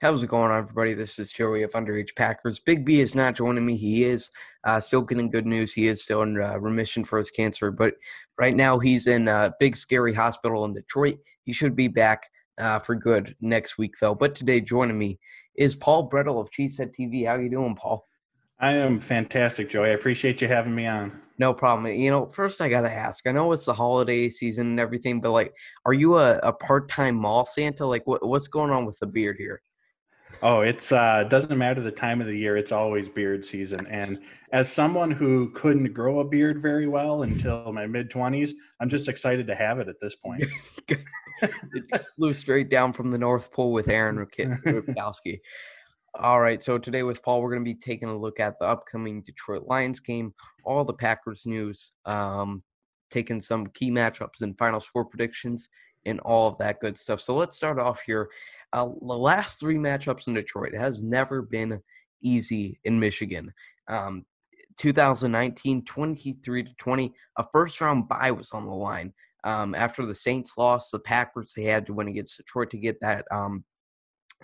How's it going on, everybody? This is Joey of Underage Packers. Big B is not joining me. He is uh, still getting good news. He is still in uh, remission for his cancer, but right now he's in a big, scary hospital in Detroit. He should be back uh, for good next week, though. But today, joining me is Paul Bretl of Cheesehead TV. How you doing, Paul? I am fantastic, Joey. I appreciate you having me on. No problem. You know, first I gotta ask. I know it's the holiday season and everything, but like, are you a, a part-time mall Santa? Like, what, what's going on with the beard here? Oh, it's uh doesn't matter the time of the year, it's always beard season. And as someone who couldn't grow a beard very well until my mid 20s, I'm just excited to have it at this point. it flew straight down from the North Pole with Aaron Ripkowski. All right, so today with Paul, we're going to be taking a look at the upcoming Detroit Lions game, all the Packers news, um, taking some key matchups and final score predictions, and all of that good stuff. So let's start off here uh, the last three matchups in Detroit has never been easy in Michigan. Um, 2019, 23 to 20, a first round bye was on the line. Um, after the Saints lost, the Packers they had to win against Detroit to get that um,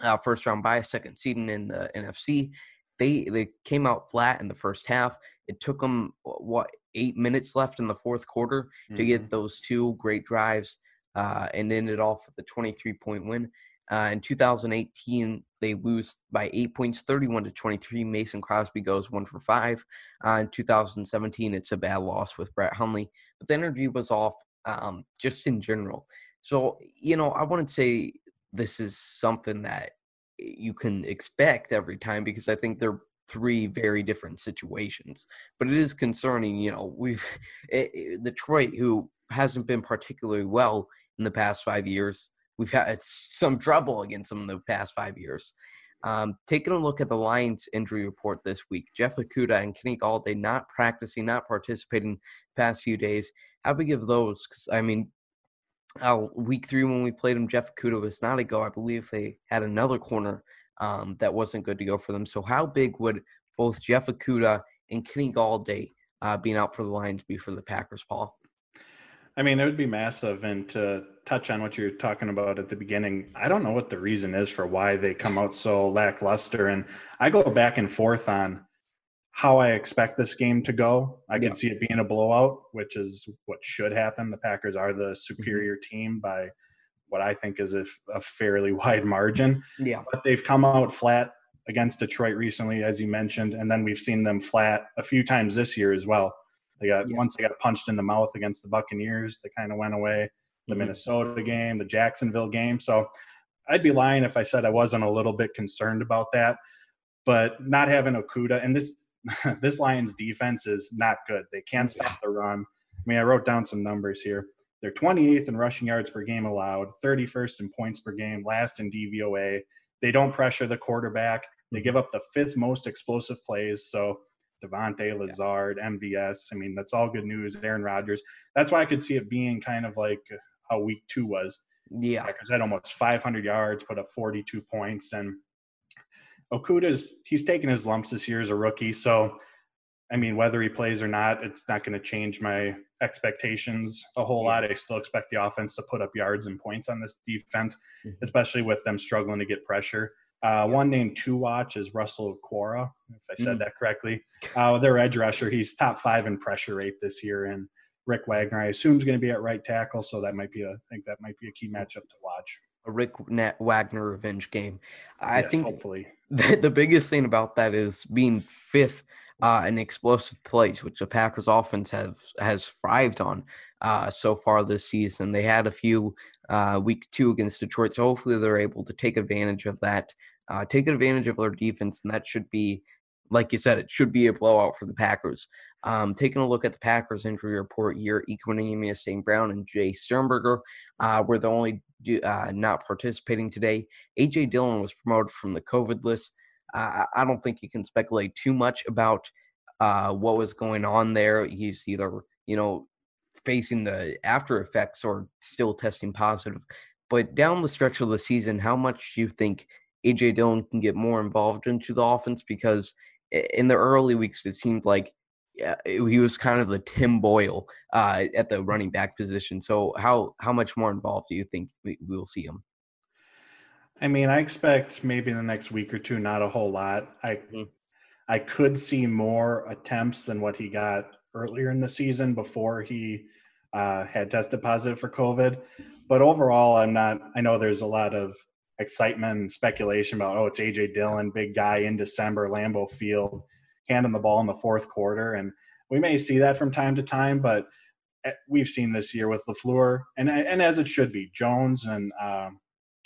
uh, first round bye, second seed in the NFC. They they came out flat in the first half. It took them what eight minutes left in the fourth quarter mm-hmm. to get mm-hmm. those two great drives uh, and ended off with a 23 point win. Uh, in 2018, they lose by eight points, 31 to 23. Mason Crosby goes one for five. Uh, in 2017, it's a bad loss with Brett Hundley, but the energy was off um, just in general. So, you know, I wouldn't say this is something that you can expect every time because I think they're three very different situations. But it is concerning, you know, we've it, it, Detroit, who hasn't been particularly well in the past five years, we've had some trouble against them in the past five years. Um, taking a look at the Lions injury report this week, Jeff Okudah and Kenny Golladay not practicing, not participating past few days. How big of those? Because I mean, uh, week three when we played them, Jeff Okudah was not a go. I believe they had another corner um, that wasn't good to go for them. So how big would both Jeff Okudah and Kenny Golladay uh, being out for the Lions be for the Packers, Paul? I mean, it would be massive. And to touch on what you're talking about at the beginning, I don't know what the reason is for why they come out so lackluster. And I go back and forth on how I expect this game to go. I yeah. can see it being a blowout, which is what should happen. The Packers are the mm-hmm. superior team by what I think is a, a fairly wide margin. Yeah. But they've come out flat against Detroit recently, as you mentioned, and then we've seen them flat a few times this year as well. They got yeah. once they got punched in the mouth against the Buccaneers, they kind of went away. The mm-hmm. Minnesota game, the Jacksonville game. So I'd be lying if I said I wasn't a little bit concerned about that. But not having Okudah and this this Lions defense is not good. They can't stop the run. I mean, I wrote down some numbers here. They're 28th in rushing yards per game allowed, 31st in points per game, last in DVOA. They don't pressure the quarterback. They mm-hmm. give up the fifth most explosive plays. So Davante, Lazard, yeah. MVS. I mean, that's all good news. Aaron Rodgers. That's why I could see it being kind of like how week two was. Yeah. Because I had almost 500 yards, put up 42 points. And Okudah's, he's taken his lumps this year as a rookie. So, I mean, whether he plays or not, it's not going to change my expectations a whole yeah. lot. I still expect the offense to put up yards and points on this defense, mm-hmm. especially with them struggling to get pressure. Uh, one named to watch is Russell Okwara, if I said mm. that correctly. Uh, their edge rusher, he's top five in pressure rate this year, and Rick Wagner, I assume, is going to be at right tackle, so that might be a, I think that might be a key matchup to watch. A Rick Wagner revenge game. I yes, think hopefully the, the biggest thing about that is being fifth uh, in explosive plays, which the Packers offense have has thrived on uh, so far this season. They had a few uh, week two against Detroit. So hopefully they're able to take advantage of that, uh, take advantage of their defense, and that should be, like you said, it should be a blowout for the Packers. Um, taking a look at the Packers injury report here, Equanimeous St. Brown and Jace Sternberger uh, were the only do, uh, not participating today. AJ Dillon was promoted from the COVID list. Uh, I don't think you can speculate too much about uh, what was going on there. He's either, you know, facing the after effects or still testing positive. But down the stretch of the season, how much do you think AJ Dillon can get more involved into the offense? Because in the early weeks, it seemed like yeah, he was kind of the Tim Boyle uh, at the running back position. So how how much more involved do you think we will see him? I mean, I expect maybe in the next week or two, not a whole lot. I mm-hmm. I could see more attempts than what he got earlier in the season before he uh, had tested positive for COVID. But overall, I'm not. I know there's a lot of excitement and speculation about oh, it's AJ Dillon, big guy in December, Lambeau Field, handing the ball in the fourth quarter, and we may see that from time to time, but eh, we've seen this year with LaFleur, and and as it should be, Jones and uh,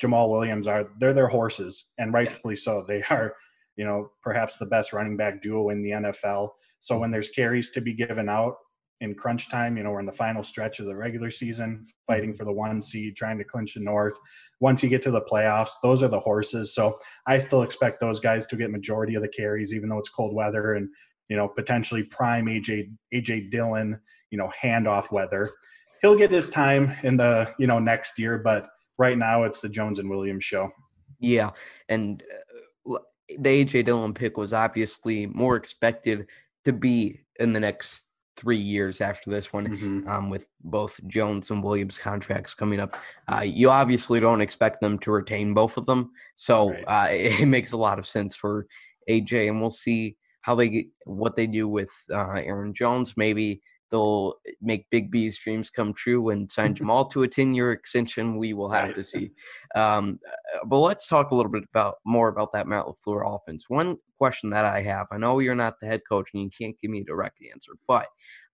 Jamaal Williams are they're their horses, and rightfully so. They are, you know, perhaps the best running back duo in the NFL. So when there's carries to be given out in crunch time, you know, we're in the final stretch of the regular season, fighting for the one seed, trying to clinch the North. Once you get to the playoffs, those are the horses. So I still expect those guys to get majority of the carries, even though it's cold weather and you know potentially prime AJ AJ Dillon, you know, handoff weather. He'll get his time in the you know next year, but right now it's the Jones and Williams show. Yeah, and uh, the AJ Dillon pick was obviously more expected to be in the next three years after this one, mm-hmm. um, with both Jones and Williams contracts coming up. Uh, you obviously don't expect them to retain both of them, so right. uh, it, it, makes a lot of sense for AJ, and we'll see how they get, what they do with uh, Aaron Jones. Maybe they'll make Big B's dreams come true and sign Jamaal to a 10 year extension. We will have right. to see. Um, uh, but let's talk a little bit about more about that Matt LaFleur offense. One question that I have I know you're not the head coach and you can't give me a direct answer, but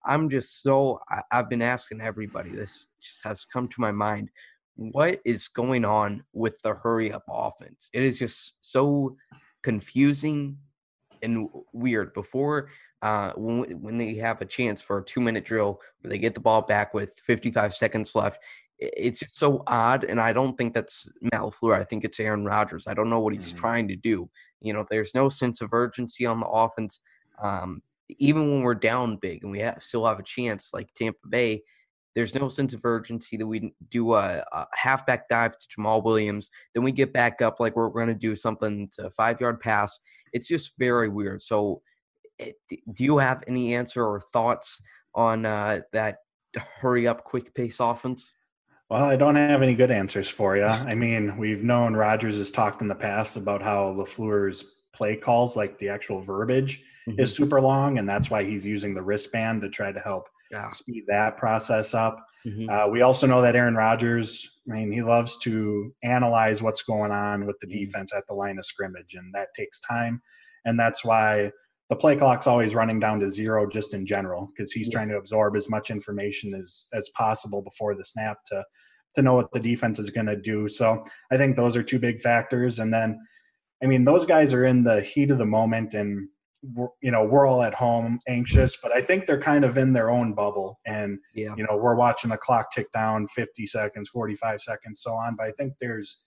I'm just so, I, I've been asking everybody, this just has come to my mind. What is going on with the hurry up offense? It is just so confusing and weird. Before uh, when when they have a chance for a two minute drill where they get the ball back with 55 seconds left. It's just so odd, and I don't think that's Matt LaFleur. I think it's Aaron Rodgers. I don't know what he's mm-hmm. trying to do. You know, there's no sense of urgency on the offense. Um, even when we're down big and we have, still have a chance, like Tampa Bay, there's no sense of urgency that we do a, a halfback dive to Jamaal Williams. Then we get back up like we're going to do something to five yard pass. It's just very weird. So do you have any answer or thoughts on uh, that hurry up, quick pace offense? Well, I don't have any good answers for you. I mean, we've known Rodgers has talked in the past about how LaFleur's play calls, like the actual verbiage, mm-hmm. is super long, and that's why he's using the wristband to try to help yeah. speed that process up. Mm-hmm. Uh, we also know that Aaron Rodgers, I mean, he loves to analyze what's going on with the mm-hmm. defense at the line of scrimmage, and that takes time. And that's why the play clock's always running down to zero just in general because he's yeah. trying to absorb as much information as as possible before the snap to to know what the defense is going to do. So I think those are two big factors. And then, I mean, those guys are in the heat of the moment, and you know we're all at home anxious, but I think they're kind of in their own bubble. And yeah. you know we're watching the clock tick down 50 seconds, 45 seconds, so on. But I think there's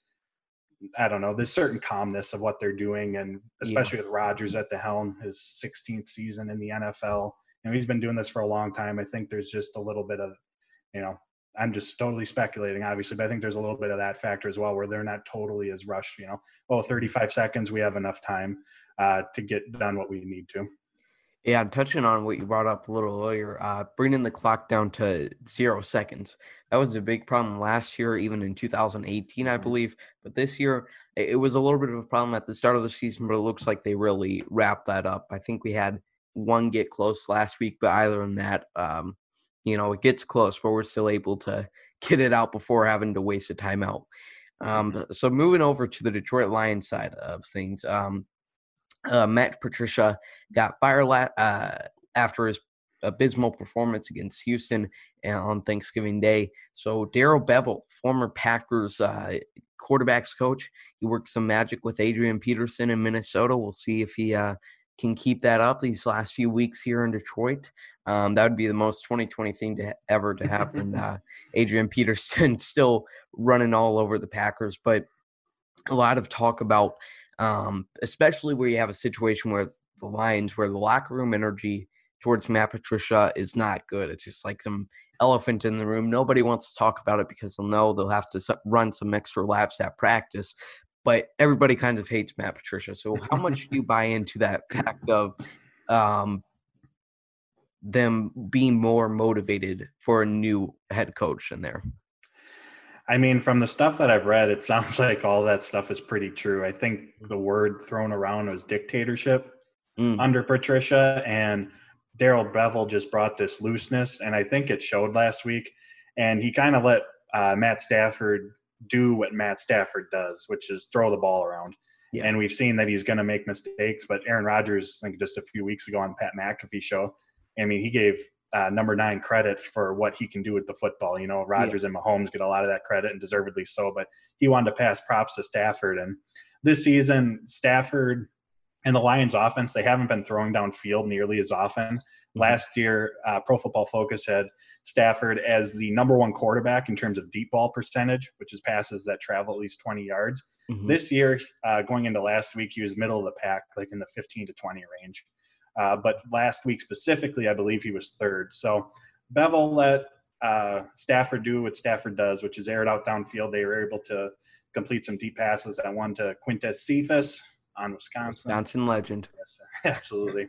I don't know, there's certain calmness of what they're doing, and especially yeah. with Rodgers at the helm, his 16th season in the NFL. You know, he's been doing this for a long time. I think there's just a little bit of, you know, I'm just totally speculating, obviously, but I think there's a little bit of that factor as well, where they're not totally as rushed. You know, oh, 35 seconds, we have enough time uh, to get done what we need to. Yeah, touching on what you brought up a little earlier, uh, bringing the clock down to zero seconds. That was a big problem last year, even in 2018, I mm-hmm. believe. But this year, it was a little bit of a problem at the start of the season, but it looks like they really wrapped that up. I think we had one get close last week, but other than that, um, you know, it gets close, but we're still able to get it out before having to waste a timeout. Um, mm-hmm. so moving over to the Detroit Lions side of things, um, uh, Matt Patricia got fired la- uh, after his abysmal performance against Houston uh, on Thanksgiving Day. So Darrell Bevell, former Packers uh, quarterbacks coach, he worked some magic with Adrian Peterson in Minnesota. We'll see if he uh, can keep that up these last few weeks here in Detroit. Um, that would be the most 2020 thing to ever to happen. uh, Adrian Peterson still running all over the Packers, but a lot of talk about um, especially where you have a situation where the Lions, where the locker room energy towards Matt Patricia is not good. It's just like some elephant in the room. Nobody wants to talk about it because they'll know they'll have to run some extra laps at practice. But everybody kind of hates Matt Patricia. So how much do you buy into that fact of um, them being more motivated for a new head coach in there? I mean, from the stuff that I've read, it sounds like all that stuff is pretty true. I think the word thrown around was dictatorship mm. under Patricia, and Darrell Bevell just brought this looseness, and I think it showed last week. And he kind of let uh, Matt Stafford do what Matt Stafford does, which is throw the ball around. Yeah. And we've seen that he's going to make mistakes. But Aaron Rodgers, I think just a few weeks ago on Pat McAfee show, I mean, he gave uh, number nine credit for what he can do with the football. You know, Rodgers yeah. and Mahomes get a lot of that credit and deservedly so. But he wanted to pass props to Stafford. And this season, Stafford and the Lions offense, they haven't been throwing downfield nearly as often. Mm-hmm. Last year, uh, Pro Football Focus had Stafford as the number one quarterback in terms of deep ball percentage, which is passes that travel at least 20 yards. Mm-hmm. This year, uh, going into last week, he was middle of the pack, like in the 15 to 20 range. Uh, but last week specifically, I believe he was third. So Bevell let uh, Stafford do what Stafford does, which is air it out downfield. They were able to complete some deep passes. That one to Quintez Cephus on Wisconsin. Wisconsin legend. Yes, absolutely.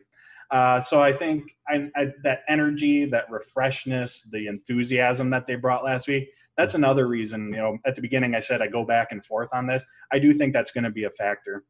Uh, so I think I, I, that energy, that refreshness, the enthusiasm that they brought last week, that's another reason, you know, at the beginning I said I go back and forth on this. I do think that's going to be a factor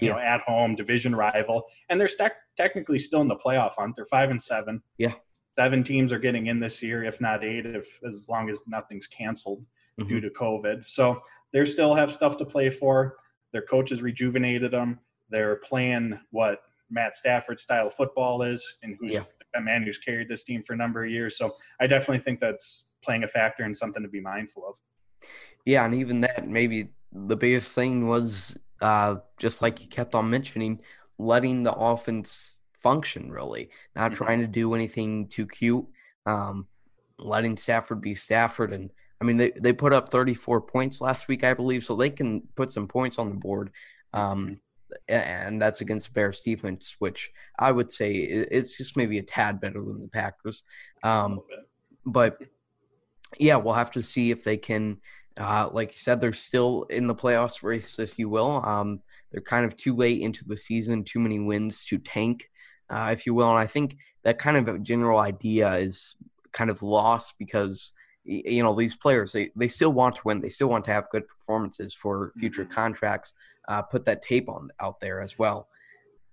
you yeah. know, at home, division rival, and they're st- technically still in the playoff hunt. They're five and seven. Yeah, seven teams are getting in this year, if not eight, if as long as nothing's canceled mm-hmm. due to COVID. So they still have stuff to play for. Their coaches rejuvenated them. They're playing what Matt Stafford style football is, and who's yeah. a man who's carried this team for a number of years. So I definitely think that's playing a factor and something to be mindful of. Yeah, and even that, maybe the biggest thing was uh, just like you kept on mentioning, letting the offense function really, not mm-hmm. trying to do anything too cute, um, letting Stafford be Stafford. And I mean, they, they put up 34 points last week, I believe, so they can put some points on the board. Um, mm-hmm. and that's against Bears defense, which I would say it's just maybe a tad better than the Packers. Um, but yeah, we'll have to see if they can uh, like you said, they're still in the playoffs race, if you will. Um, they're kind of too late into the season, too many wins to tank, uh, if you will. And I think that kind of a general idea is kind of lost because you know these players they, they still want to win they still want to have good performances for future mm-hmm. contracts uh, put that tape on out there as well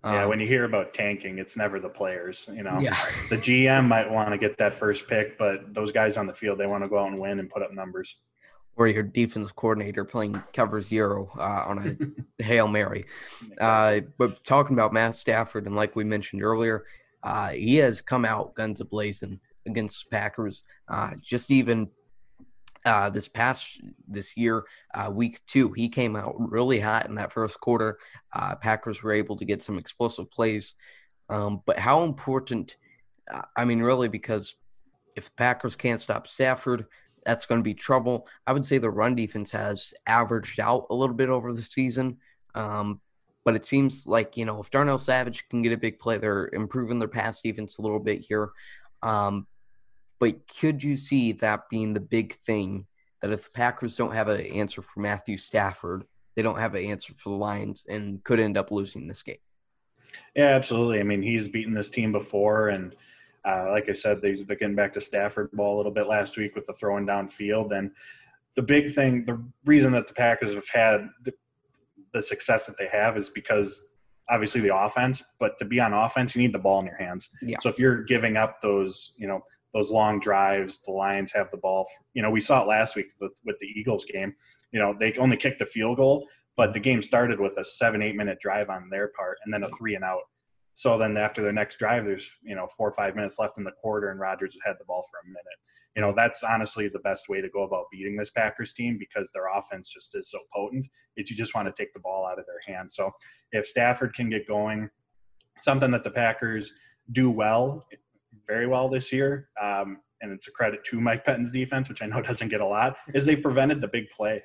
yeah um, when you hear about tanking it's never the players you know yeah. the gm might want to get that first pick but those guys on the field they want to go out and win and put up numbers or your defensive coordinator playing cover zero uh, on a hail mary. Uh, but talking about Matt Stafford, and like we mentioned earlier, uh, he has come out guns ablazing against Packers. Uh, just even uh, this past this year, uh, week two, he came out really hot in that first quarter. Packers were able to get some explosive plays. Um, but how important? I mean, really, because if the Packers can't stop Stafford, that's going to be trouble. I would say the run defense has averaged out a little bit over the season. Um, but it seems like, you know, if Darnell Savage can get a big play, they're improving their pass defense a little bit here. Um, but could you see that being the big thing that if the Packers don't have an answer for Matthew Stafford, they don't have an answer for the Lions and could end up losing this game? Yeah, absolutely. I mean, he's beaten this team before and – uh, like I said, they've been getting back to Stafford ball a little bit last week with the throwing down field. And the big thing, the reason that the Packers have had the, the success that they have is because obviously the offense, but to be on offense, you need the ball in your hands. Yeah. So if you're giving up those, you know, those long drives, the Lions have the ball. You know, we saw it last week with, with the Eagles game. You know, they only kicked a field goal, but the game started with a seven, eight minute drive on their part and then a three and out. So then after their next drive, there's you know four or five minutes left in the quarter, and Rodgers had the ball for a minute. You know that's honestly the best way to go about beating this Packers team because their offense just is so potent. Is you just want to take the ball out of their hands. So if Stafford can get going, something that the Packers do well, very well this year, um, and it's a credit to Mike Pettine's defense, which I know doesn't get a lot, is they've prevented the big play.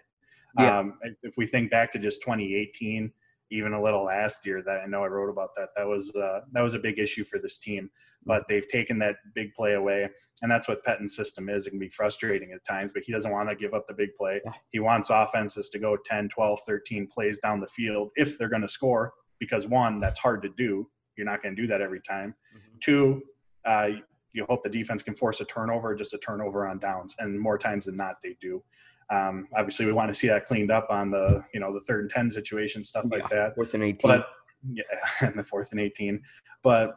Yeah. Um, if we think back to just 2018 even a little last year that I know I wrote about that. That was uh, that was a big issue for this team, but they've taken that big play away, and that's what Pettine's system is. It can be frustrating at times, but he doesn't want to give up the big play. He wants offenses to go 10, 12, 13 plays down the field if they're going to score, because one, that's hard to do. You're not going to do that every time. Mm-hmm. Two, uh, you hope the defense can force a turnover, just a turnover on downs, and more times than not, they do. Um, obviously, we want to see that cleaned up on the you know the third and ten situation, stuff like that. Fourth and eighteen. But yeah, and the fourth and eighteen. But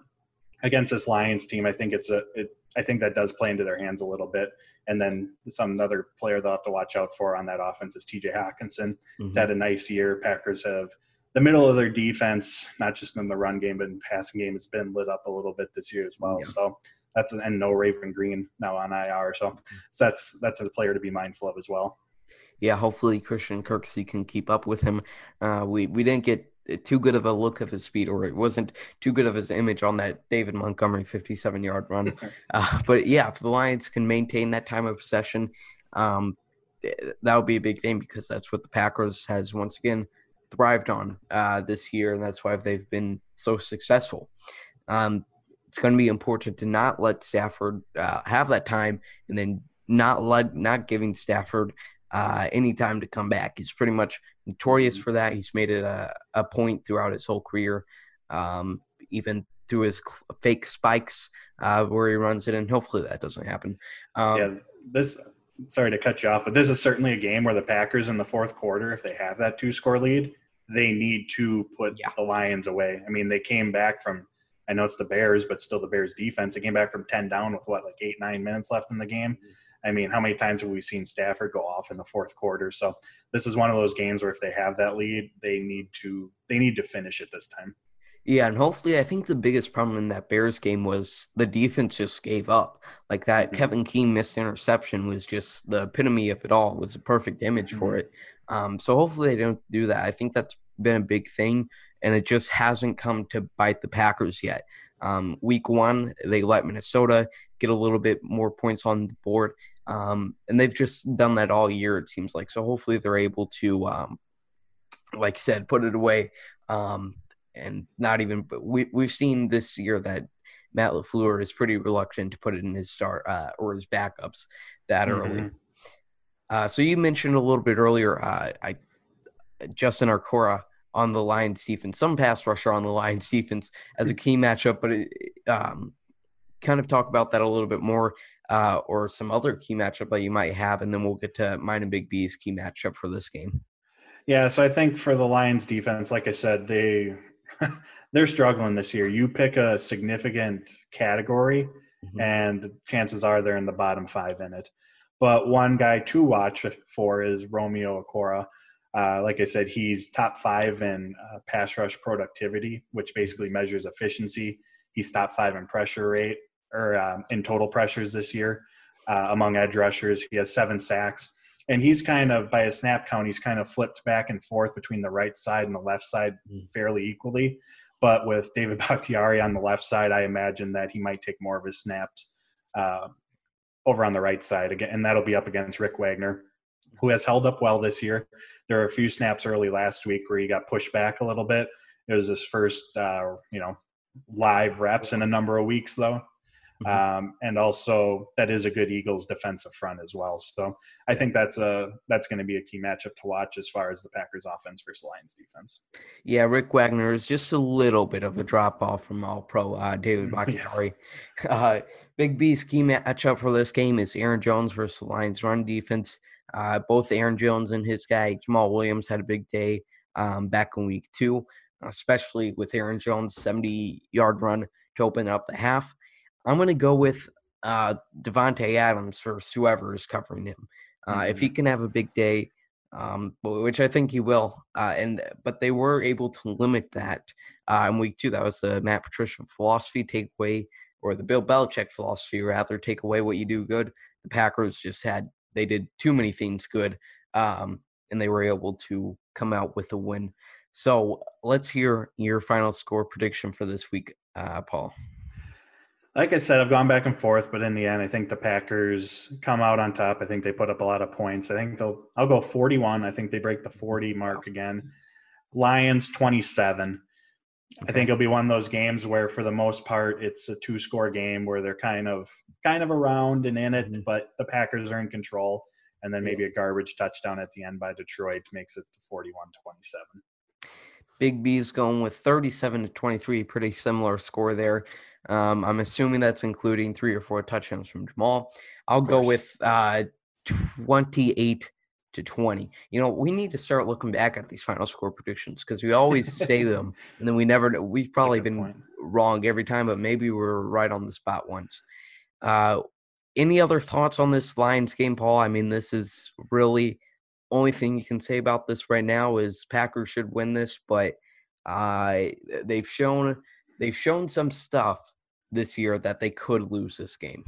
against this Lions team, I think it's a it, I think that does play into their hands a little bit. And then some another player they'll have to watch out for on that offense is T.J. Hockenson. He's Mhm. had a nice year. Packers have the middle of their defense, not just in the run game, but in passing game, has been lit up a little bit this year as well. Yeah. So that's an, and no Raven Greene now on IR. So, so that's that's a player to be mindful of as well. yeah, hopefully Christian Kirksey can keep up with him. Uh, we we didn't get too good of a look of his speed, or it wasn't too good of his image on that David Montgomery 57 yard run. Uh, but yeah, if the Lions can maintain that time of possession, um, that would be a big thing because that's what the Packers has once again thrived on uh, this year, and that's why they've been so successful. Um, it's going to be important to not let Stafford uh, have that time, and then not let not giving Stafford uh, any time to come back. He's pretty much notorious for that. He's made it a, a point throughout his whole career, um, even through his fake spikes uh, where he runs it, and hopefully that doesn't happen. Um, yeah, this. Sorry to cut you off, but this is certainly a game where the Packers in the fourth quarter, if they have that two score lead, they need to put Yeah. the Lions away. I mean, they came back from. I know it's the Bears, but still the Bears defense. They came back from ten down with what, like eight, nine minutes left in the game. I mean, how many times have we seen Stafford go off in the fourth quarter? So this is one of those games where if they have that lead, they need to they need to finish it this time. Yeah, and hopefully, I think the biggest problem in that Bears game was the defense just gave up. Like that Mhm. Kevin King missed interception was just the epitome of it all. It was a perfect image for Mhm. it. Um, so hopefully they don't do that. I think that's been a big thing, and it just hasn't come to bite the Packers yet. Um, week one, they let Minnesota get a little bit more points on the board, um, and they've just done that all year. It seems like so. Hopefully they're able to, um, like I said, put it away. Um, and not even but we we've seen this year that Matt LaFleur is pretty reluctant to put it in his start uh, or his backups that early. Mhm. Uh, so you mentioned a little bit earlier, uh, I Justin Okwara on the Lions defense, some pass rusher on the Lions defense as a key matchup, but it, um, kind of talk about that a little bit more, uh, or some other key matchup that you might have, and then we'll get to mine and Big B's key matchup for this game. Yeah, so I think for the Lions defense, like I said, they they're struggling this year. You pick a significant category Mhm. and chances are they're in the bottom five in it. But one guy to watch for is Romeo Okwara. Uh, like I said, he's top five in uh, pass rush productivity, which basically measures efficiency. He's top five in pressure rate or um, in total pressures this year uh, among edge rushers. He has seven sacks. And he's kind of, by his snap count, he's kind of flipped back and forth between the right side and the left side Mm. fairly equally. But with David Bakhtiari on the left side, I imagine that he might take more of his snaps uh, over on the right side again, and that'll be up against Rick Wagner, who has held up well this year. There were a few snaps early last week where he got pushed back a little bit. It was his first, uh, you know, live reps in a number of weeks, though. Mhm. Um, and also, that is a good Eagles defensive front as well. So I think that's a that's going to be a key matchup to watch as far as the Packers offense versus Lions defense. Yeah, Rick Wagner is just a little bit of a drop off from All Pro uh, David Mm, yes. Bakhtiari. Uh, Big B's key matchup for this game is Aaron Jones versus the Lions run defense. Uh, both Aaron Jones and his guy Jamaal Williams had a big day um, back in week two, especially with Aaron Jones' 70 yard run to open up the half. I'm going to go with uh, Davante Adams versus whoever is covering him. Uh, If he can have a big day, um, which I think he will. Uh, and but they were able to limit that uh, in week two. That was the Matt Patricia philosophy takeaway, or the Bill Belichick philosophy rather, take away what you do good. The Packers just had they did too many things good, um, and they were able to come out with a win. So let's hear your final score prediction for this week, uh, Paul. Like I said, I've gone back and forth, but in the end, I think the Packers come out on top. I think they put up a lot of points. I think they'll. I'll go 41. I think they break the 40 mark again. Lions 27. I think it'll be one of those games where, for the most part, it's a two-score game where they're kind of kind of around and in it, Mhm. but the Packers are in control. And then maybe a garbage touchdown at the end by Detroit makes it to 41-27. Big B's going with 37 to 23, pretty similar score there. Um, I'm assuming that's including three or four touchdowns from Jamaal. I'll go with uh, 28 to 20. You know, we need to start looking back at these final score predictions because we always say them and then we never we've probably been point. wrong every time, but maybe we're right on the spot once. Uh any other thoughts on this Lions game, Paul? I mean, this is really only thing you can say about this right now is Packers should win this, but uh they've shown they've shown some stuff this year that they could lose this game.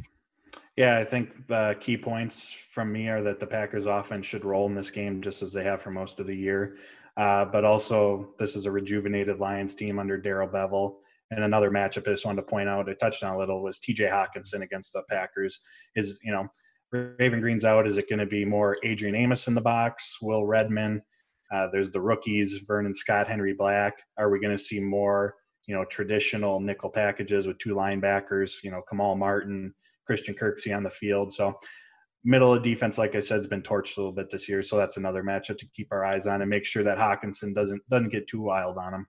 Yeah, I think the key points from me are that the Packers offense should roll in this game just as they have for most of the year. Uh, but also, this is a rejuvenated Lions team under Darrell Bevell. And another matchup I just wanted to point out, I touched on a little, was TJ Hockenson against the Packers. Is, you know, Raven Greene's out. Is it going to be more Adrian Amos in the box, Will Redmond? Uh, there's the rookies, Vernon Scott, Henry Black. Are we going to see more, you know, traditional nickel packages with two linebackers, you know, Kamal Martin, Christian Kirksey on the field. So middle of defense, like I said, has been torched a little bit this year. So that's another matchup to keep our eyes on and make sure that Hockenson doesn't doesn't get too wild on him.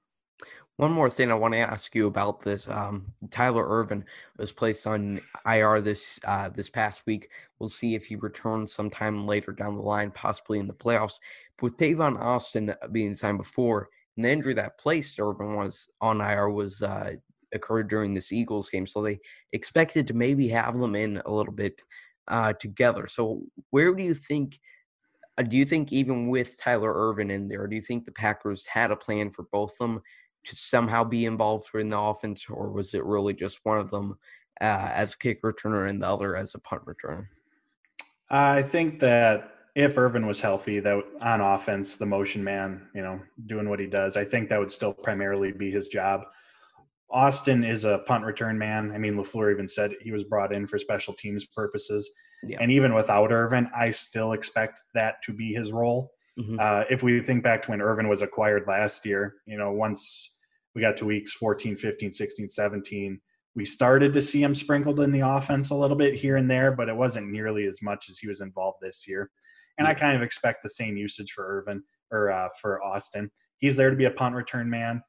One more thing I want to ask you about this: um, Tyler Ervin was placed on IR this uh, this past week. We'll see if he returns sometime later down the line, possibly in the playoffs. But with Tavon Austin being signed before, and the injury that placed Ervin was on IR was uh, occurred during this Eagles game. So they expected to maybe have them in a little bit uh, together. So where do you think? Uh, do you think even with Tyler Ervin in there, do you think the Packers had a plan for both of them to somehow be involved in the offense, or was it really just one of them uh, as a kick returner and the other as a punt returner? I think that if Ervin was healthy, that on offense, the motion man, you know, doing what he does, I think that would still primarily be his job. Austin is a punt return man. I mean, LaFleur even said he was brought in for special teams purposes. Yeah. And even without Ervin, I still expect that to be his role. Mm-hmm. Uh, if we think back to when Ervin was acquired last year, you know, once we got to weeks 14, 15, 16, 17, we started to see him sprinkled in the offense a little bit here and there, but it wasn't nearly as much as he was involved this year. And. I kind of expect the same usage for Ervin or uh, for Austin. He's there to be a punt return man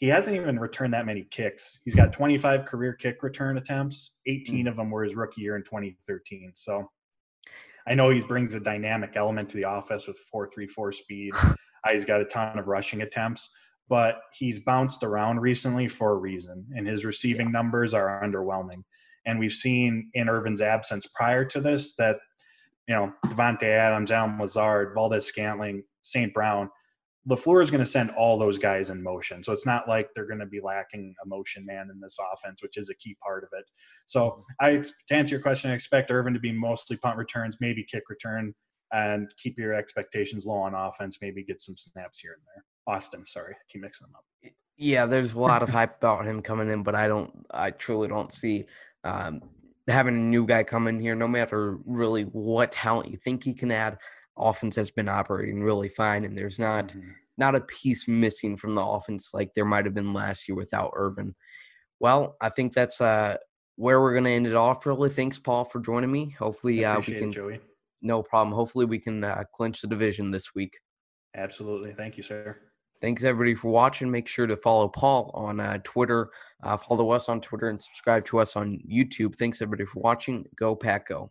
he hasn't even returned that many kicks. He's got 25 career kick return attempts. 18 of them were his rookie year in 2013. So I know he brings a dynamic element to the offense with 4.34 speed. Uh, he's got a ton of rushing attempts, but he's bounced around recently for a reason, and his receiving numbers are underwhelming. And we've seen in Ervin's absence prior to this that you know Davante Adams, Allen Lazard, Valdes-Scantling, St. Brown LaFleur is going to send all those guys in motion. So it's not like they're going to be lacking a motion man in this offense, which is a key part of it. So. I, to answer your question, I expect Ervin to be mostly punt returns, maybe kick return, and keep your expectations low on offense. Maybe get some snaps here and there. Austin, sorry, I keep mixing them up. Yeah, there's a lot of hype about him coming in, but I don't, I truly don't see um, having a new guy come in here, no matter really what talent you think he can add offense has been operating really fine, and there's not mm-hmm. not a piece missing from the offense like there might have been last year without Ervin. Well, I think that's uh, where we're going to end it off. Really, thanks, Paul, for joining me. Hopefully, uh, we can. It, no problem. Hopefully, we can uh, clinch the division this week. Absolutely. Thank you, sir. Thanks everybody for watching. Make sure to follow Paul on uh, Twitter, uh, follow us on Twitter, and subscribe to us on YouTube. Thanks everybody for watching. Go Pack Go.